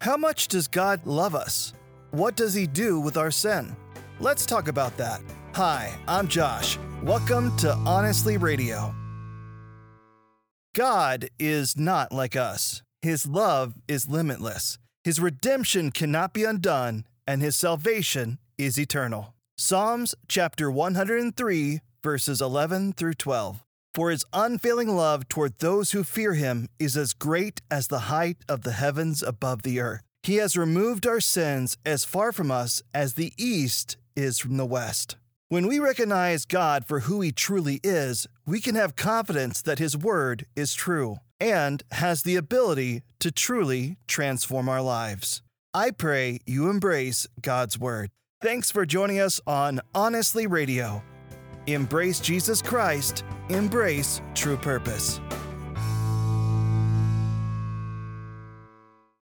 How much does God love us? What does He do with our sin? Let's talk about that. Hi, I'm Josh. Welcome to Honestly Radio. God is not like us. His love is limitless. His redemption cannot be undone, and his salvation is eternal. Psalms chapter 103, verses 11 through 12. For his unfailing love toward those who fear him is as great as the height of the heavens above the earth. He has removed our sins as far from us as the east is from the west. When we recognize God for who he truly is, we can have confidence that his word is true and has the ability to truly transform our lives. I pray you embrace God's word. Thanks for joining us on Honestly Radio. Embrace Jesus Christ, embrace true purpose.